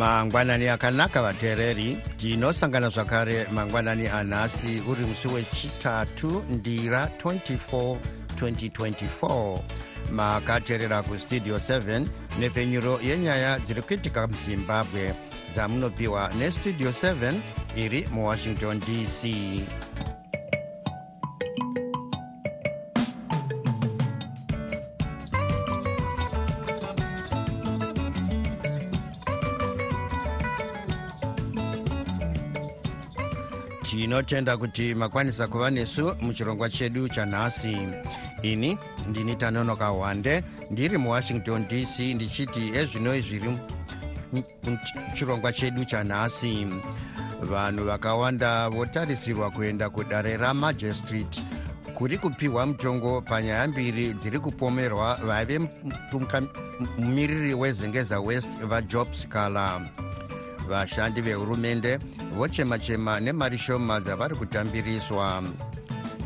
mangwanani akanaka vateereri. Tinosangana zvakare mangwanani anhasi uri musi wechitatu ndira 24 2024 makateerera kustudio 7 nepfenyuro yenyaya dziri kuitika muzimbabwe. Dzamunopiwa nestudio 7 iri muwashington dc tinotenda kuti makwanisa kuva nesu muchirongwa chedu chanhasi. Ini ndini tanonoka hwande ndiri muwashington dc ndichiti ezvinoi zviri muchirongwa chedu chanhasi. Vanhu vakawanda votarisirwa kuenda kudare ramajistrate kuri kupiwa mutongo panyaya mbiri dziri kupomerwa vaive mumiriri wezengeza west vajob scala vashandi vehurumende vochema-chema nemari shoma dzavari kutambiriswa.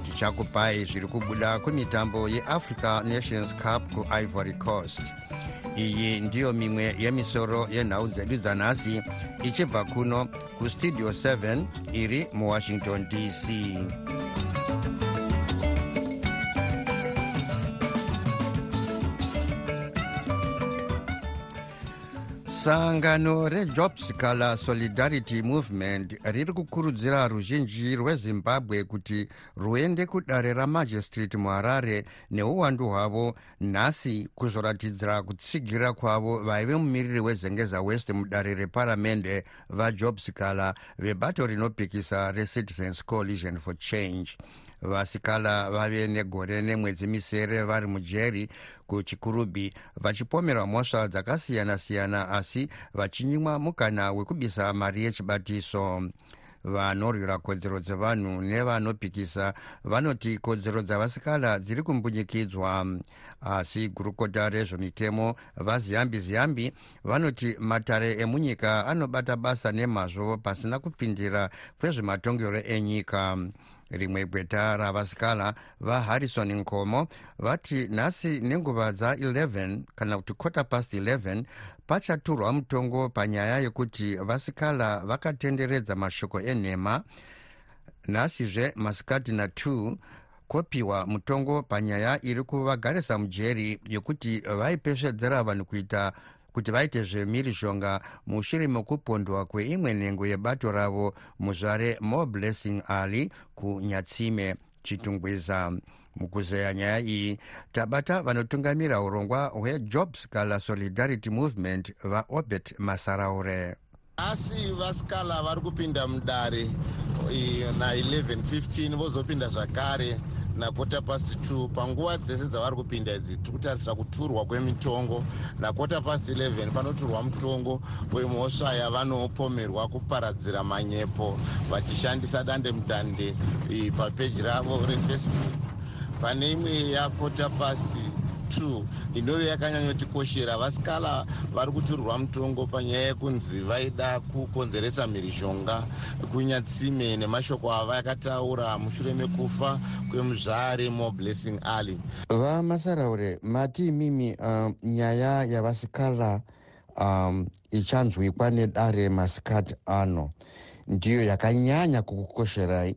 Tichakupai zviri kubuda kumitambo yeafrica nations cup kuivory coast. Iyi ndiyo mimwe yemisoro yenhau dzedu dzanhasi ichibva kuno kustudio 7 iri muwashington dc sangano rejobs kala solidarity movement riri kukurudzira ruzhinji rwezimbabwe kuti ruende kudare ramajistrate muharare neuwandu hwavo nhasi kuzoratidzira kutsigira kwavo vaive mumiriri wezengeza west mudare reparamende vajobs kala vebato rinopikisa recitizens coalition for change vasikala vave negore nemwedzi misere vari mujeri kuchikurubhi vachipomerwa mhosva dzakasiyana-siyana asi vachinyimwa mukana wekubisa mari yechibatiso. Vanorwira kodzero dzevanhu nevanopikisa vanoti kodzero dzavasikala dziri kumbunyikidzwa. Asi gurukota rezvemitemo vaziyambi ziyambi vanoti matare emunyika anobata basa nemazvo pasina kupindira kwezvematongero enyika rimwe gweta ravasikala vaharrison nkomo vati nhasi nenguva dza11 kana kuti kota past 11 pachaturwa mutongo panyaya yekuti vasikala vakatenderedza mashoko enhema. Nhasizve masikati na2 kopiwa mutongo panyaya iri kuvagarisa mujeri yekuti vaipesvedzera vanhu kuita kuti vaite zvemhirizhonga mushure mekupondwa kweimwe nhengo yebato ravo muzvare more blessing ali kunyatsime chitungwiza. Mukuzeya nyaya iyi tabata vanotungamira urongwa hwejobs kala solidarity movement vaobert masaraure. Asi vasikala vari kupinda mudare na1115 vozopinda zvakare nakota past 2 panguva dzese dzavari kupinda idzi tiri kutarisira kuturwa kwemitongo. Nakota past 11 panoturwa mutongo wemhosva yavanopomerwa kuparadzira manyepo vachishandisa dande mutande papeji ravo refacebook pane imwe yakota past 2 inove yakanyanyotikoshera vasikala vari kuturwa mutongo panyaya yekunzi vaida kukonzeresa mhirishonga kunyatsime nemashoko ava yakataura mushure mekufa kwemuzvare mo blessing alley vamasaraure mati imimi uh, nyaya yavasikala um, ichanzwikwa nedare masikati ano ndiyo yakanyanya kukukosherai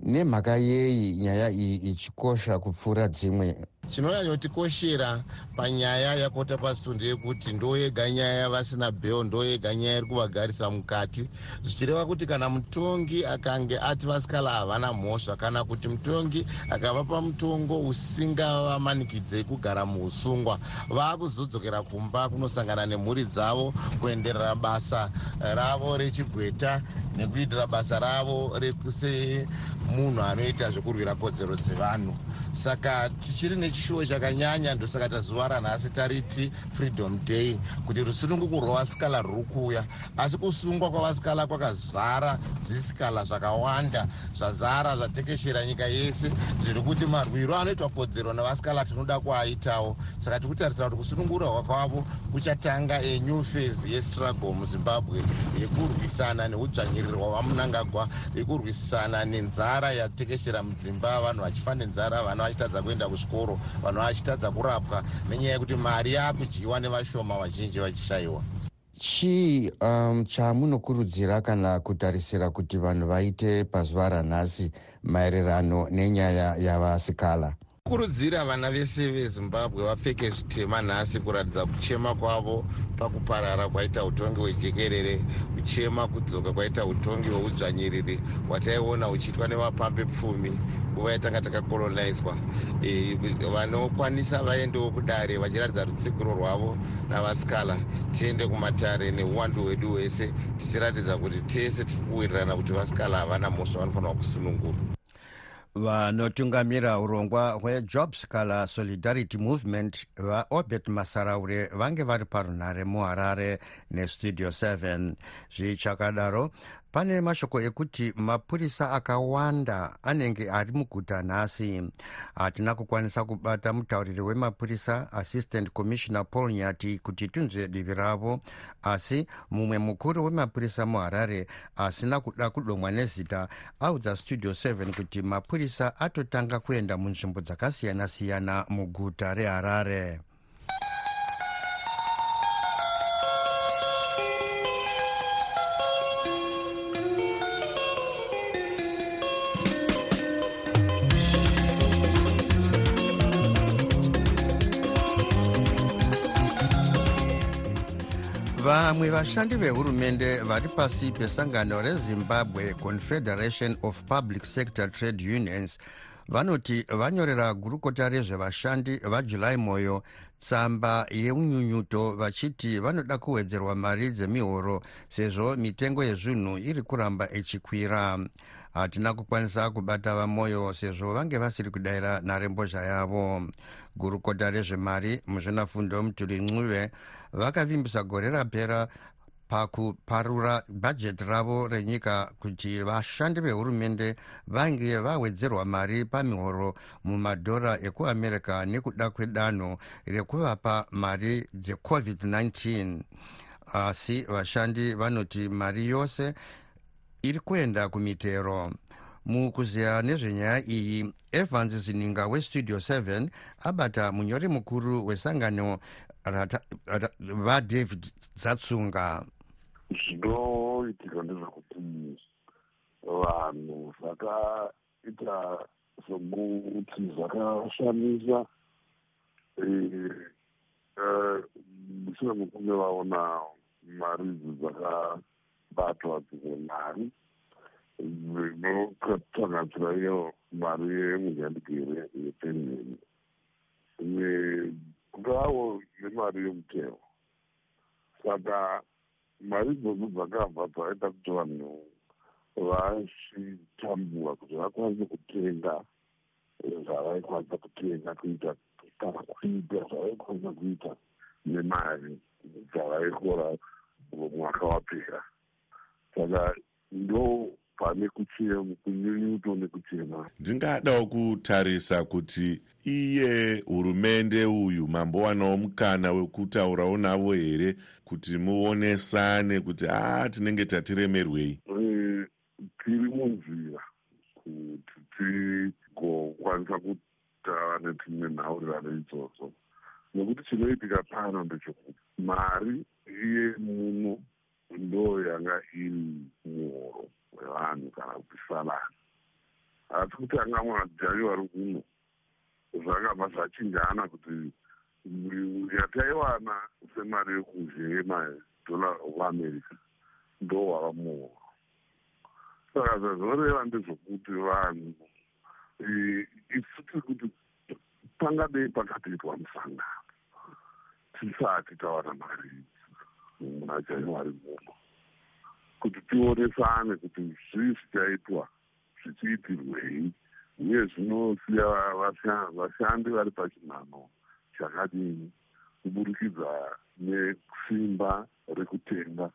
nemhaka yei nyaya iyi ichikosha kupfuura dzimwe chinonyanyotikoshera panyaya yakota pasto ndeyekuti ndo yega nyaya yavasina bheo ndo yega nyaya iri kuvagarisa mukati zvichireva kuti kana mutongi akange ati vasikala havana mhosva kana kuti mutongi akavapa mutongo usingavamanikidzei kugara muusungwa vaakuzodzokera kumba kunosangana nemhuri dzavo kuenderera basa ravo rechigweta nekuitira basa ravo rekusemunhu anoita zvekurwira kodzero dzevanhu. Saka tichiri nechishuwo chakanyanya ndosaka tazuva ranhasi tariti freedom day kuti rusununguko rwavasikala rwuri kuuya asi kusungwa kwavasikala kwakazara zvisikala zvakawanda zvazara zvatekeshera nyika yese zviri kuti marwiro anoitwa kodzero navasikala tinoda kuaitawo. Saka tiri kutarisira kuti kusunungura kwavo kuchatanga enew phase yestruggle muzimbabwe yekurwisana neudzvanyiriri hwavamunangagwa yekurwisana nenzara yatekeshera mudzimba vanhu vachifa nenzara vana vachitadza kuenda kuzvikoro vanhu vachitadza kurapwa nenyaya yekuti mari yaakudyiwa nevashoma vazhinji vachishayiwa. Chii um, chamunokurudzira kana kutarisira kuti vanhu vaite pazuva ranhasi maererano nenyaya yavasikala kurudzira vana vese vezimbabwe vapfeke zvitema nhasi kuratidza kuchema kwavo pakuparara kwaita utongi hwejekerere kuchema kudzoka kwaita utongi hweudzvanyiriri hwataiona huchiitwa nevapambe pfumi nguva yatanga takakolonizwa. E, vanokwanisa vaendewo kudare vachiratidza rutsigiro rwavo navasikala tiende kumatare neuwandu hwedu hwese tichiratidza kuti tese tiri kuwirirana kuti vasikala havana mhosva vanofanirwa kusunungurwa vanotungamira urongwa hwejobs kala solidarity movement vaobert masaraure vange vari parunhare muharare nestudio 7 zvichakadaro pane mashoko ekuti mapurisa akawanda anenge ari muguta nhasi. Hatina kukwanisa kubata mutauriri wemapurisa assistant commissioner paul nyati kuti tunzwe divi ravo. Asi mumwe mukuru wemapurisa muharare asina kuda kudomwa nezita audza studio 7 kuti mapurisa atotanga kuenda munzvimbo dzakasiyana-siyana muguta reharare vamwe vashandi vehurumende vari pasi pesangano rezimbabwe confederation of public sector trade unions vanoti vanyorera gurukota rezvevashandi vajulai moyo tsamba yeunyunyuto vachiti vanoda kuwedzerwa mari dzemihoro sezvo mitengo yezvinhu iri kuramba ichikwira. Hatina kukwanisa kubata vamoyo sezvo vange vasiri kudayira nharembozha yavo. Gurukota rezvemari muzvinafundo mutuli ncuve vakavimbisa gore rapera pakuparura bhajeti ravo renyika kuti vashandi vehurumende vange vawedzerwa mari pamihoro mumadhora ekuamerica nekuda kwedanho rekuvapa mari dzecovid-19 asi vashandi vanoti mari yose iri kuenda kumitero. Mukuziya nezvenyaya iyi evans zininga westudio 7 abata munyori mukuru wesangano vadavid dzatsunga. Zvinoitika ndezvekuti vanhu zvakaita sokuti zvakashamisa mushure mekunge vaona mari idzi dzakabatwa dzimwe mari dzinosanganisira iyo mari yemunyandigere yepenheni ngavo nemari yomutero saka mari idzodzo dzakabva dzaita kuti vanhu vachitambura kuti vakwanise kutenga zvavaikwanisa kutenga kuita kana kuita zvavaikwanisa kuita nemari dzavaikora mwaka wapera saka ndo pane kunyunyuto nekuchema ndingadawo kutarisa kuti iye hurumende uyu mambowanawo mukana wekutaurawo navo here kuti muonesane kuti a tinenge tatiremerwei? Tiri munzira kuti tigokwanisa kutaura netimwe nhaurirano idzodzo nekuti chinoitika pano ndechekuti mari iye muno ndo yanga iri muhoro wevanhu kana kuti salari asi kuti anga madzai vari kuno zvakabva zvachinjana kuti yataiwana semari yekuzhe madhola oamerica ndo wava muhoro saka zvazvoreva ndezvokuti vanhu isu tiri kuti pangadei pakatoitwa musangano tisati tawana mari muna january muno kuti tionesane kuti zvii zvichaitwa zvichiitirwei. Uye zvinosiya vashandi vari pachinhano chakadini kuburikidza nesimba rekutenga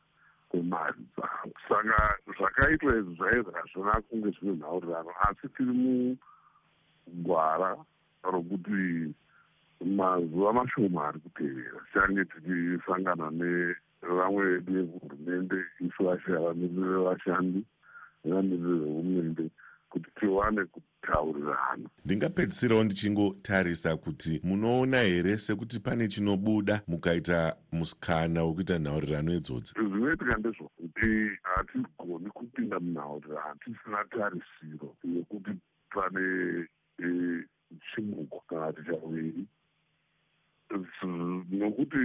kwemari dzavo. Saka zvakaitwa izvi zvaizvi hazvina kunge zvine nhaurirano asi tiri mugwara rokuti mazuva mashoma ari kutevera tichange tichisangana nevamwe vedu vehurumende isu vashavamiriri vevashandi nevamiriri vehurumende kuti tiwane kutaurirana ndingapedzisirawo ndichingotarisa kuti munoona here sekuti pane chinobuda mukaita musikana wekuita nhaurirano idzodzi zvinoitika ndezvokuti hatigoni kupinda munhaurirano tisina tarisiro yekuti pane e, chimuko kana kuti chaviri nokuti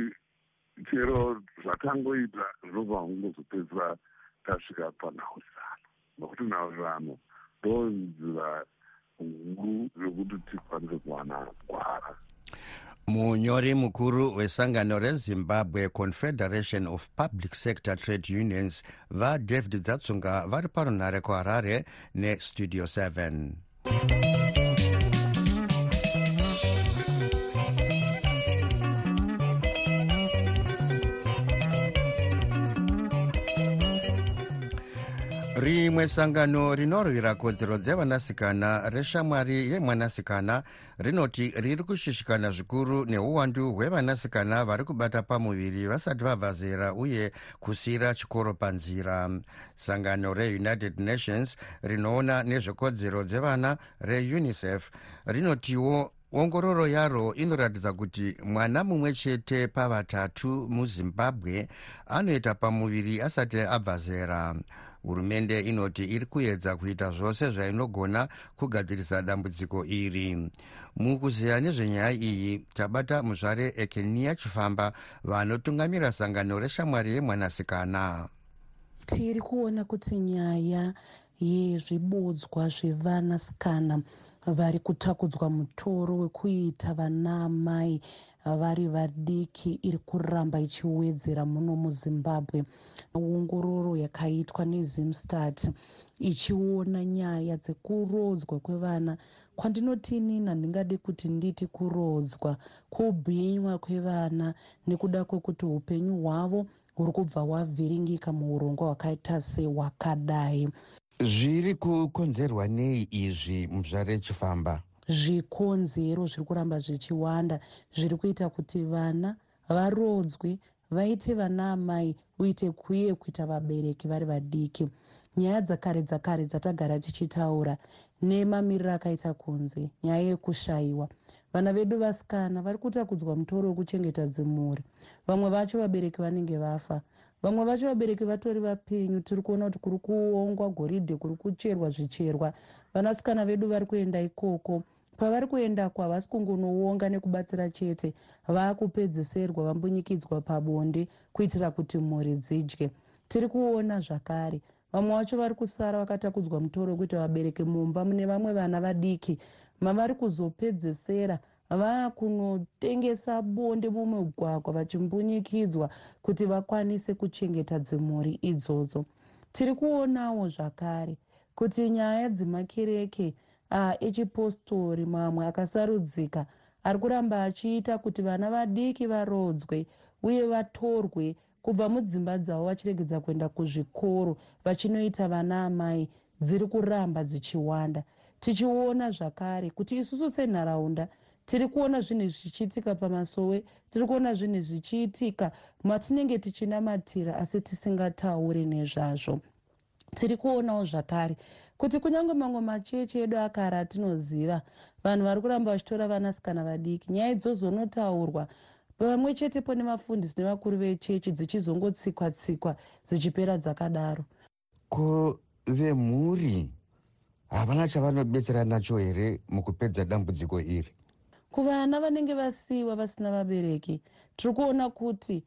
chero zvatangoita zvinobva kungozopedzisa tasvika panhaurirano nokuti nhaurirano ndo nzira huru yokuti tikwanise kuwana gwara. Munyori mukuru wesangano rezimbabwe confederation of public sector trade unions vadavid dzatsunga vari parunhare kuharare nestudio 7 rimwe sangano rinorwira kodzero dzevanasikana reshamwari yemwanasikana rinoti riri kushishikana zvikuru neuwandu hwevanasikana vari kubata pamuviri vasati vabva zera uye kusiyira chikoro panzira. Sangano reunited nations rinoona nezvekodzero dzevana reunicef rinotiwo ongororo yaro inoratidza kuti mwana mumwe chete pavatatu muzimbabwe anoita pamuviri asati abva zera hurumende inoti iri kuedza kuita zvose zvainogona kugadzirisa dambudziko iri. Mukuziya nezvenyaya iyi tabata muzvare ekenia chifamba vanotungamira sangano reshamwari yemwanasikana. Tiri kuona kuti nyaya yezvibodzwa zvevanasikana vari kutakudzwa mutoro wekuita vanaamai vari vadiki iri kuramba ichiwedzera muno muzimbabwe. Ongororo yakaitwa nezimstat ichiona nyaya dzekurodzwa kwevana. Kwandinotinini handingadi kuti nditi kurodzwa kubhinywa kwevana nekuda kwekuti upenyu hwavo huri kubva hwavhiringika muurongwa hwakaita sehwakadai zviri kukonzerwa nei izvi muzvare chifamba zvikonzero zviri kuramba zvichiwanda. Zviri kuita kuti vana varodzwe vaite vana amai uite uye kuita vabereki vari vadiki. Nyaya dzakare dzakare dzatagara tichitaura nemamiriro akaita kunze nyaya yekushayiwa. Vana vedu vasikana vari kutakudzwa mutoro wekuchengeta dzimhuri vamwe vacho vabereki vanenge vafa. Vamwe vacho vabereki vatori vapenyu tiri kuona kuti kuri kuongwa goridhe kuri kucherwa zvicherwa. Vanasikana vedu vari kuenda ikoko pavari kuendako havasi kungonoonga nekubatsira chete vaakupedzeserwa vambunyikidzwa pabonde kuitira kuti mhuri dzidye. Tiri kuona zvakare. Vamwe vacho vari kusara vakatakudzwa mutoro wekuti vabereke mumba mune vamwe vana vadiki. Mavari kuzopedzesera vaakunotengesa bonde mumugwagwa vachimbunyikidzwa kuti vakwanise kuchengeta dzimhuri idzodzo. Tiri kuonawo zvakare kuti nyaya dzemakereke echipostori mamwe akasarudzika. Ari kuramba achiita kuti vana vadiki varodzwe uye vatorwe kubva mudzimba dzavo vachiregedza kuenda kuzvikoro vachinoita vana amai dziri kuramba dzichiwanda. Tichiona zvakare kuti isusu senharaunda tiri kuona zvinhu zvichiitika pamasowe tiri kuona zvinhu zvichiitika matinenge tichinamatira asi tisingatauri nezvazvo. Tiri kuonawo zvakare kuti kunyange mamwe machechi edu akara atinoziva vanhu vari kuramba vachitora vanasikana vadiki nyaya idzozonotaurwa pamwe chetepo nevafundisi nevakuru vechechi dzichizongotsikwa tsikwa dzichipera dzakadaro. Ko vemhuri havana chavanobetsera nacho here mukupedza dambudziko iri? Kuvana vanenge vasiyiwa vasina vabereki tiri kuona kuti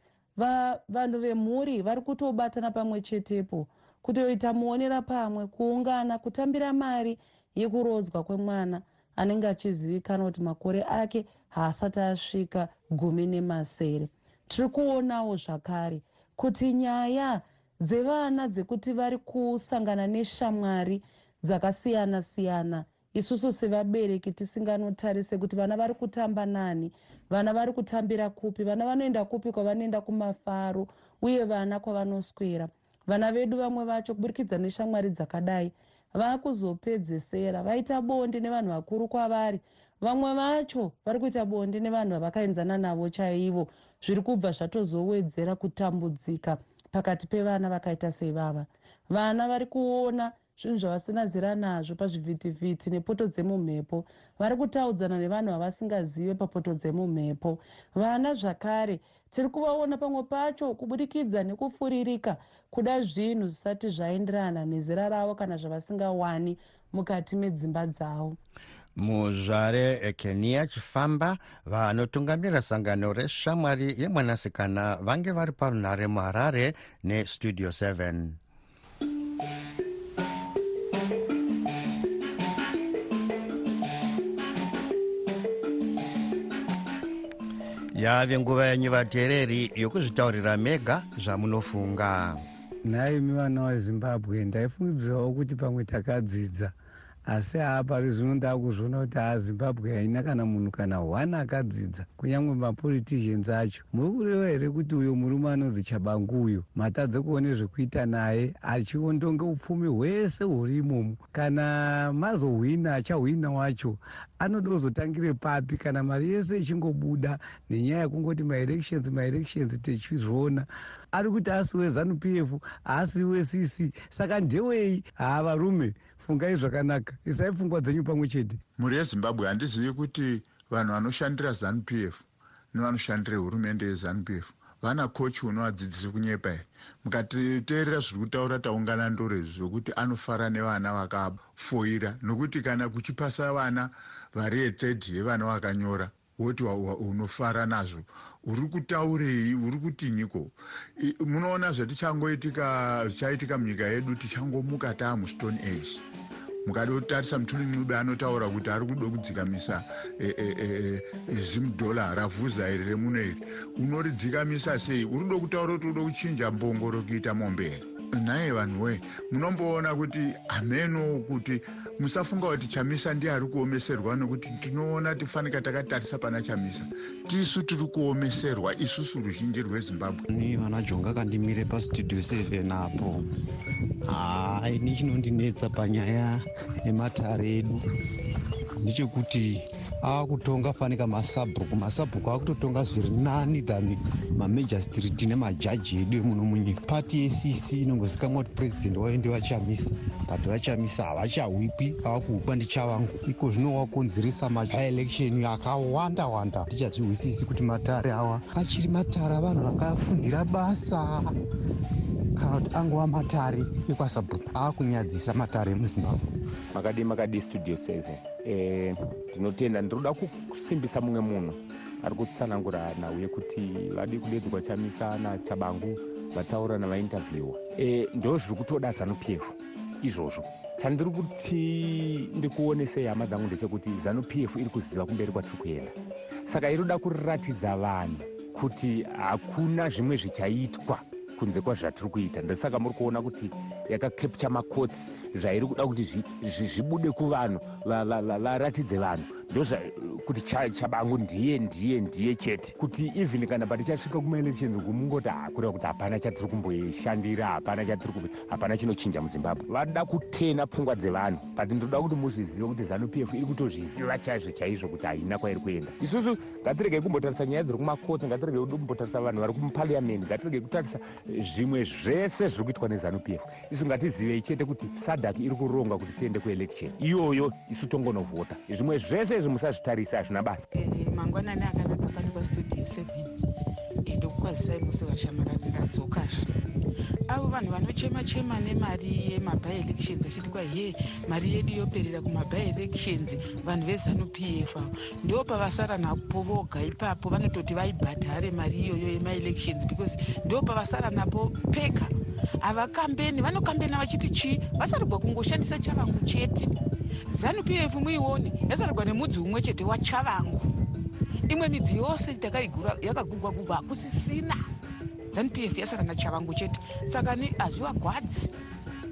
vanhu vemhuri vari kutobatana pamwe chetepo kutoita muonera pamwe kuungana kutambira mari yekurodzwa kwemwana anenge achizivikanwa kuti makore ake haasati asvika gumi nemasere. Tiri kuonawo zvakare kuti nyaya dzevana dzekuti vari kusangana neshamwari dzakasiyana siyana isusu sevabereki tisinganotarise kuti vana vari kutamba nani vana vari kutambira kupi vana vanoenda kupi kwavanoenda kumafaro uye vana kwavanoswera vana vedu vamwe vacho kuburikidza neshamwari dzakadai vaakuzopedzesera vaita bonde nevanhu vakuru kwavari. Vamwe vacho vari kuita bonde nevanhu vavakaenzana navo chaivo zviri kubva zvatozowedzera kutambudzika pakati pevana vakaita sevava. Vana vari kuona zvinhu zvavasina nazvo pazvivhitivhiti nepoto dzemumhepo. Vari kutaudzana nevanhu vavasingazive papoto dzemumhepo. Vana zvakare tiri kuvaona pamwe pacho kubudikidza nekufuririka kuda zvinhu zvisati zvaenderana nezera ravo kana zvavasingawani mukati medzimba dzavo. Muzvare ekenia chifamba vanotungamira sangano reshamwari yemwanasikana vange vari parunhare muharare nestudio 7 yave nguva yenyu vateereri yokuzvitaurira mega zvamunofunga. Nhai imi vana vazimbabwe ndaifungidzirawo kuti pamwe takadzidza asi haapari zvino ndaakuzviona kuti hazimbabwe haina kana munhu kana one akadzidza. Kunyange mapoliticians acho muri kureva here kuti uyo murume anonzi chabangu uyo matadze kuone zvekuita naye achiondonge upfumi hwese huri imomo. Kana mazohwina achahwina wacho anoda kuzotangire papi. Kana mari yese ichingobuda nenyaya yekungoti maelections maelections techizviona ari kuti asi wezanup f haasi wecc saka ndewei? Haa varume fungai zvakanaka. Isai pfungwa dzenyu pamwe chete. Mhuri yezimbabwe handizivi kuti vanhu vanoshandira zanup f nevanoshandira hurumende yezanup f. Vana kochi unovadzidzisa kunyepa here? Mukatiteerera zviri kutaura taungana ndore zvokuti anofara nevana vakafoira. Nokuti kana kuchipasa vana vari yethird yevana vakanyora woti unofara nazvo. Uri kutaurei uri kutinyiko munoona zvatichangoitika zvichaitika munyika yedu tichangomuka taamusstone age mukada kutarisa mutuni ncube anotaura kuti ari kuda kudzikamisa zimudhola ravhuza iri remuno iri. Unoridzikamisa sei? Uri kuda kutaura kuti uda kuchinja mbongoro kuita mombe? Here nhaye vanhu wee munomboona kuti hameno kuti musafunga kuti chamisa ndiye ari kuomeserwa nekuti tinoona tifanika takatarisa pana chamisa. Tisu tiri kuomeserwa isusu ruzhinji rwezimbabwe. Ni vana jonga kandimire pastudio 7 apo hai nichinondinetsa panyaya yematare edu. Ndechekuti akutonga fanika masabhuku masabhuku akutotonga zviri nani than mameja street nemajaji edu emuno munyika pati yecc inongozikamwa kuti purezidendi wayo ndevachamisa but vachamisa havachahwikwi avakuhwikwa ndichavangu. Iko zvino wakonzeresa maelection akawanda wanda. Tichazvihwisisi kuti matare awa achiri matare avanhu vakafundira basa kuti angova matare ekwasabhuku aakunyadzisa matare emuzimbabwe. Makadi makadi studio 7 ndinotenda e, ndiroda kusimbisa mumwe munhu. Ari kutsanangura nhau yekuti vadi kudedzwa chamisa nachabangu vataura navainterviewa e, ndo zviri kutoda zanup f. Izvozvo chandiri kuti ndikuonesei hama dzangu ndechekuti zanup f iri kuziva kumberi kwatiri kuenda saka iriroda kuriratidza vanhu kuti hakuna zvimwe zvichaitwa kunze kwazvatiri kuita. Ndosaka muri kuona kuti yakakepcha makotsi zvairi kuda kuti zvibude kuvanhu varatidze vanhu ndokuti chabangu ndiye ndiye ndiye chete. Kuti even kana patichasvika kumaelections kumungoti hakureva kuti hapana chatiri kumboishandira hapana chatiri hapana chinochinja muzimbabwe. Vada kutena pfungwa dzevanhu but ndoda kuti muzvizive kuti zanup f iri kutozviziva chaizvo chaizvo kuti haina kwairi kuenda. Isusu ngatiregei kumbotarisa nyaya dziri kumakotsi ngatiregei kumbotarisa vanhu vari kumupariamendi ngatiregei kutarisa zvimwe zvese zviri kuitwa nezanup f. Isu ngatizivei chete kuti sadak iri kuronga kuti tiende kuelection. Iyoyo isu tongonovhota zvimwe zvese izvi musazvitarisa hazvina basa mangwanani akanaka pane pastudio 7 ndokukwazisai musi vashamarari radzokazve avo vanhu vanochema chema nemari yemabielections achiti kwa ye mari yedu yoperera kumabielections vanhu vezanup f avo. Ndo pavasara napo voga ipapo vanototi vaibhadhare mari iyoyo yemaelections because ndo pavasara napo peka havakambeni vanokambena vachiti chii vasarigwa kungoshandisa chavangu chete zanup f muione yasarigwa nemudzi umwe chete wachavangu imwe midzi yose takaigura yakagurwa gurwa hakusisina. Zanup f yasara nachavangu chete. Saka ni hazvivagwadzi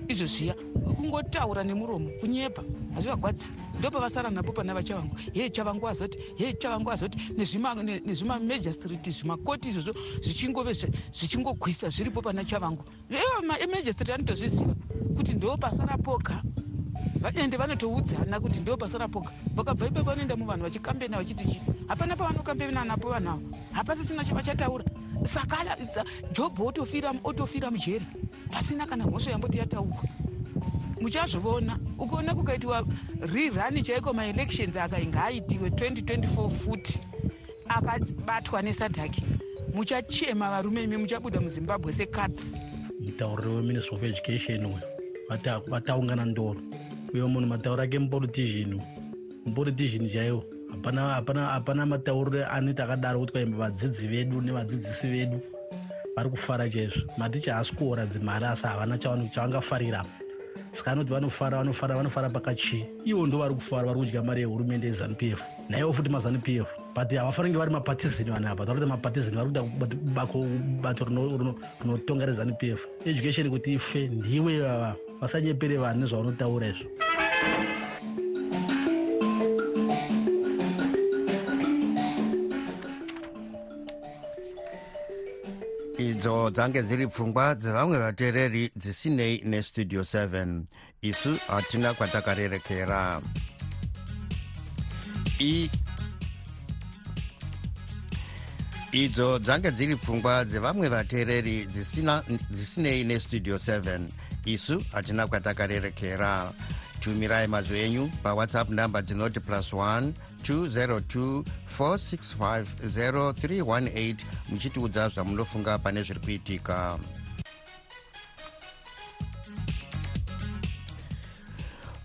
izvo zviya kungotaura nemuromo kunyepa hazvivagwadzi ndopavasara napo pana vachavangu. Ye chavangu azoti ye chavangu azoti nezvimameja street zvimakoti izvozvo zvichingove zvichingogwisa zviripo pana chavangu. Street anotozviziva kuti ndo pasara poka ende vanotoudzana kuti ndo pasara poka vakabva ipapo vanoenda muvanhu vachikambena vachiti chii hapana pavanokambena napo vanhu avo hapasisina chavachataura saka jobho otofira mujeri pasina kana mhosvo yamboti yataurwa muchazviona ukaona kukaitiwa rirani chaiko maelections akainga aitiwe 2024 futi akabatwa nesadhaki. Muchachema varume imi muchabuda muzimbabwe sekatsi mutauriri weministry of education uyu vataungana ndoro uyo munhu matauro ake mupolitician mupolitician chaiwo? Hapana matauriro anoita akadaro kuti kwaimba vadzidzi vedu nevadzidzisi vedu vari kufara chaizvo. Maticha haasi kuoradzi mari asi havana chavangafarira. Saka anoti vanofara vanofara vanofara pakachii. Ivo ndo vari kufara vari kudya mari yehurumende yezanup f. Naivo futi mazanup f. But havafanirnge vari mapatizini vanhu apa. Takuti mapatizini vari kuda bato rinotonga rezanup f. Education kuti ife ndiwe vava vasanyepere vanhu nezvavanotaura izvo. Idzo dzange dziri pfungwa dzevamwe vateereri dzisinei nestudio 7 isu hatina kwatakarerekera. Idzo dzange dziri pfungwa dzevamwe vateereri dzisinei nestudio 7 isu hatina kwatakarerekera. Tumirai mazwi enyu pawhatsapp namba dzinoti plus 1 202 465 0318 muchitiudza zvamunofunga pane zviri kuitika.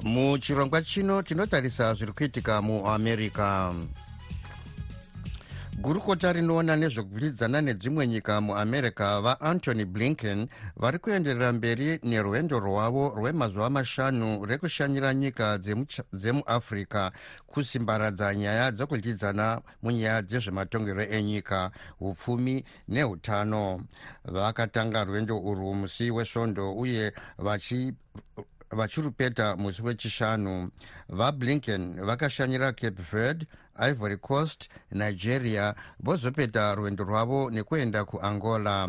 Muchirongwa chino tinotarisa zviri kuitika muamerica gurukota rinoona nezvekuvhidzana nedzimwe nyika muamerica vaantony blinken vari kuenderera mberi nerwendo rwavo rwemazuva mashanu rekushanyira nyika dzemuafrica kusimbaradza nyaya dzekudyidzana munyaya dzezvematongero enyika upfumi neutano vakatanga rwendo urwu musi wesvondo uye vachi vachirupeta musi wechishanu. Vablinken vakashanyira cape verde ivory coast nigeria vozopeta rwendo rwavo nekuenda kuangola.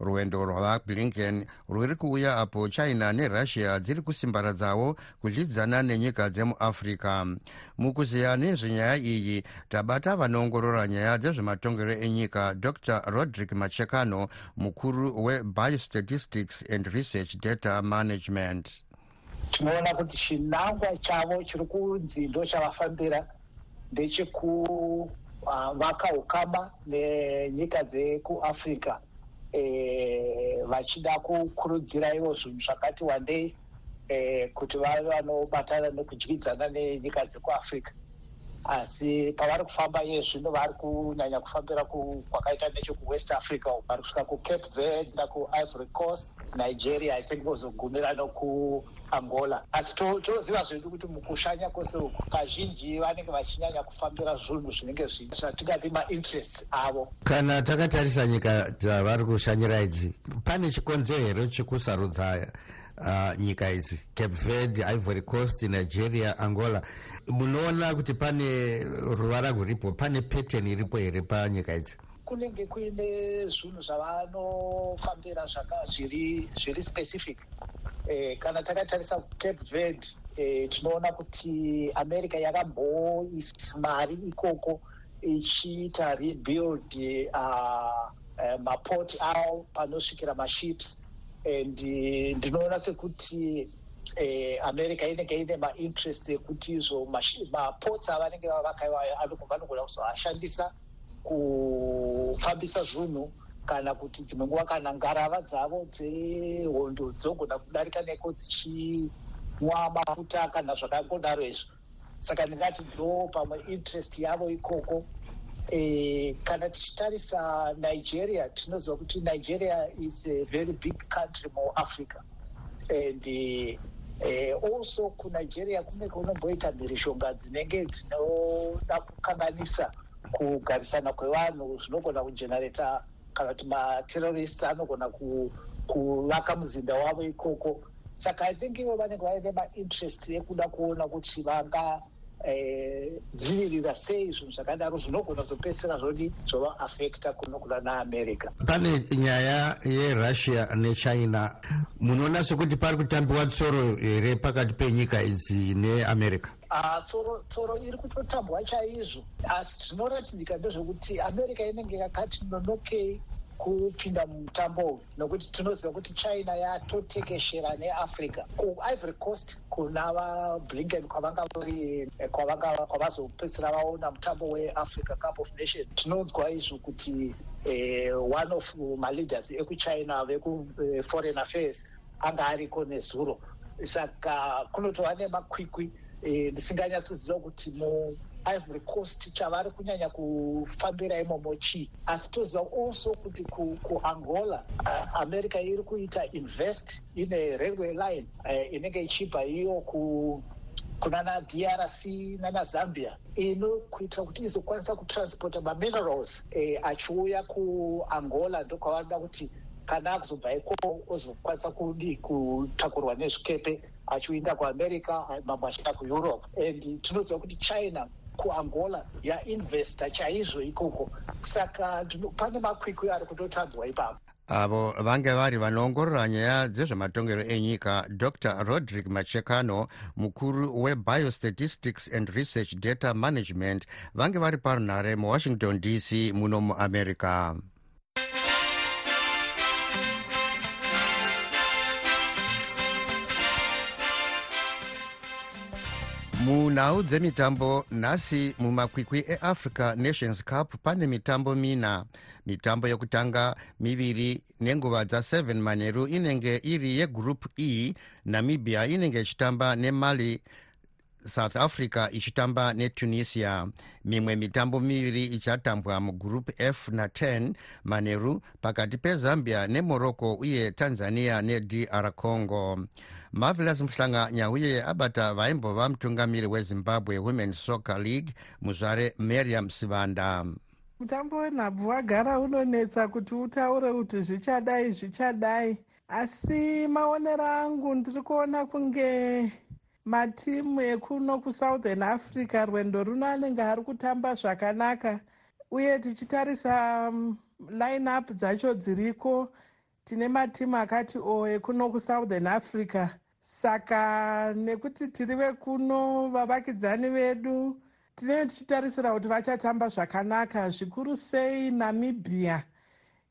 Rwendo rwavablinken rwuri kuuya apo china nerussia dziri kusimbaradzawo kudyidzana nenyika dzemuafrica mukuziya nezvenyaya iyi tabata vanoongorora nyaya dzezvematongero enyika dr. Roderick machekano mukuru webiostatistics and research data management. Tinoona kuti chinangwa chavo chiri kunzi ndo chavafambira ndechekuvaka uh, ukama nenyika dzekuafrica e, vachida kukurudzira ivo zvinhu zvakati wandei e, kuti vave vanobatana nekudyidzana nenyika dzekuafrica asi pavari kufamba iye zvino vari kunyanya kufambira kwakaita nechekuwest africa vari kusvika kucape verde nakuivory coast nigeria i think vozogumira nokuangola asi toziva zvedu kuti mukushanya kwose uku kazhinji vanenge vachinyanya kufambira zvinhu zvinenge zvatingati mainterests avo. Kana takatarisa nyika dzavari kushanyira idzi pane chikonzo here chekusarudza uh, nyika idzi. Cape verde ivory coast nigeria angola. Munoona kuti pane ruvara rwuripo pane pattern iripo here panyika idzi? Kunenge kuine zvinhu zvavanofambira zviri specific. Eh, kana takatarisa kucape verde eh, tinoona kuti america yakamboisa mari ikoko ichiita rebuild uh, uh, mapoti avo panosvikira maships ndinoona sekuti eh, america inenge ine mainterest ekuti izvo mapots avanenge vavaka iwayo vanogona kuzoashandisa kufambisa zvinhu kana kuti dzimwe nguva kana ngarava dzavo dzehondo dzogona kudarika neko dzichinwa mafuta kana zvakangodaro izvo. Saka ndingati ndo pamwe interest yavo ikoko Eh, kana tichitarisa nigeria tinoziva kuti nigeria is a very big country muafrica and eh, also kunigeria kunenge kunomboita mhirishonga dzinenge dzinoda kukanganisa kugarisana kwevanhu zvinogona kugenerata kana kuti materrorists anogona kuvaka muzinda wavo ikoko. Saka i think ivo vanenge vaine mainterest ekuda kuona kuti vanga dzivirira sei zvinhu zvakadaro zvinogona zopedzisira zvodi zvovaafecta kunogona naamerica pane nyaya yerussia nechina munoona sekuti pari kutambiwa tsoro here pakati penyika idzi neamerica? Uh, tsoro, tsoro iri kutotambwa chaizvo. Asi zvinoratidika ndezvekuti america inenge yakati nonokei kupinda mumutambo nokuti tinoziva kuti china yatotekeshera neafrica kuivory coast kuna vablinken kwavanga vari kwavazopedzisira vaona mutambo weafrica cup of nation tinonzwa izvo kuti eh, one of maleaders ekuchina vekuforeign affairs anga ariko nezuro. Saka kunotova nemakwikwi eh, ndisinganyatsoziva kuti ivory coast chavari kunyanya kufambira imomo chii asi toziva also kuti kuangola uh, america iri kuita invest ine railway line uh, inenge ichibva iyo ku kunana drc nanazambia inokuitira kuti izokwanisa kutransporta maminerals eh, achiuya kuangola ndokwavanoda kuti kana akuzobva iko ozokwanisa kudi kutakurwa nezvikepe achiuinda kuamerica mamwe achienda kueurope and tinoziva kuti china kuangola yainvesta chaizvo ikoko. Saka pane makwikwi ari kutotambwa ipapo. Avo vange vari vanoongorora nyaya dzezvematongero enyika dr roderick machekano mukuru webiostatistics and research data management vange vari parunhare muwashington dc muno muamerica munhau dzemitambo nhasi mumakwikwi eafrica nations cup pane mitambo mina. Mitambo yekutanga miviri nenguva dza7 manheru inenge iri yegroup e namibia inenge ichitamba nemali south africa ichitamba netunisia. Mimwe mitambo miviri ichatambwa mugroup f na10 manheru pakati pezambia nemorocco uye tanzania nedr congo. Marvelous muhlanga nyauye abata vaimbova mutungamiri wezimbabwe women soccer league muzvare mariam sivanda mutambo wenhabvu wagara unonetsa kuti utaure kuti zvichadai zvichadai. Asi maonero angu ndiri kuona kunge matimu ekuno kusouthern africa rwendo runo anenge ari kutamba zvakanaka. Uye tichitarisa um, line up dzacho dziriko. Tine matimu akati o ekuno kusouthern africa. Saka nekuti tiri vekuno vavakidzani vedu tinenge tichitarisira kuti vachatamba zvakanaka. Zvikuru sei namibia?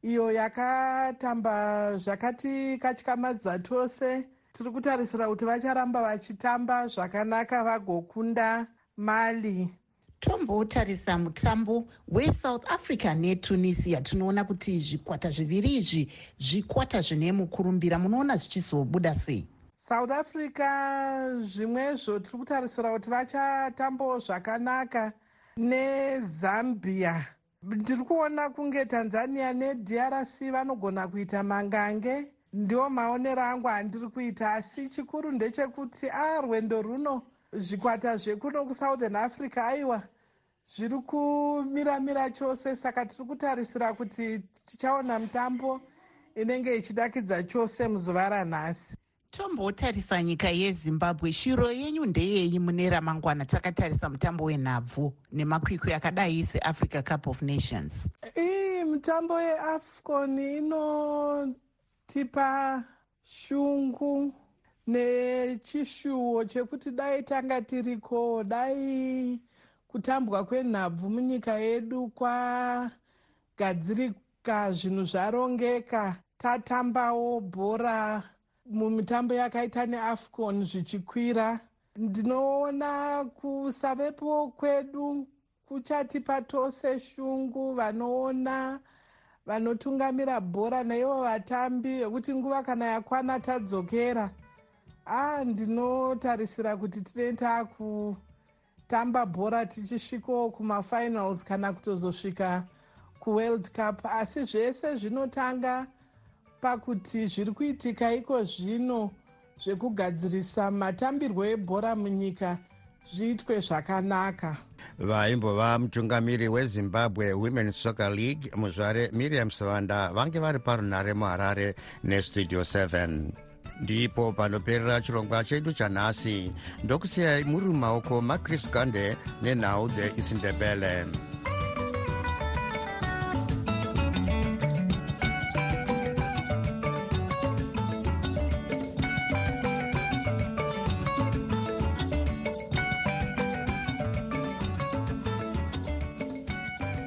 Iyo yakatamba zvakati katyamadza tose tiri kutarisira kuti vacharamba vachitamba zvakanaka vagokunda mali. Tombotarisa mutambo wesouth africa netunisia. Tinoona kuti zvikwata zviviri izvi zvikwata zvine mukurumbira munoona zvichizobuda sei. South africa zvimwezvo tiri kutarisira kuti vachatambawo zvakanaka nezambia. Ndiri kuona kunge tanzania nedrc vanogona kuita mangange ndiwo maonero angu andiri kuita asi chikuru ndechekuti a rwendo runo zvikwata zvekuno kusouthern africa aiwa zviri kumiramira chose. Saka tiri kutarisira kuti tichaona mutambo inenge ichidakidza chose muzuva ranhasi. Tombotarisa nyika yezimbabwe shiro yenyu ndeyei mune ramangwana takatarisa mutambo wenhabvu nemakwikwi akadai seafrica cup of nations? Ii mitambo yeafcon ino tipa shungu nechishuwo chekuti dai tanga tiriko dai kutambwa kwenhabvu munyika yedu kwagadzirika zvinhu zvarongeka. Tatambawo bhora mumitambo yakaita neafcon zvichikwira. Ndinoona kusavepo kwedu kuchatipa tose shungu vanoona vanotungamira bhora naivo vatambi vekuti nguva kana yakwana tadzokera. A ndinotarisira kuti tinee taakutamba bhora tichisvikawo kumafinals kana kutozosvika kuworld cup. Asi zvese zvinotanga pakuti zviri kuitika iko zvino zvekugadzirisa matambirwo ebhora munyika zviitwe zvakanaka. Vaimbova mutungamiri wezimbabwe women soccer league muzvare miriam savanda vange vari parunhare muharare nestudio 7 ndipo panoperera chirongwa chedu chanhasi ndokusiyai muri mumaoko macris gande nenhau dzeisindebele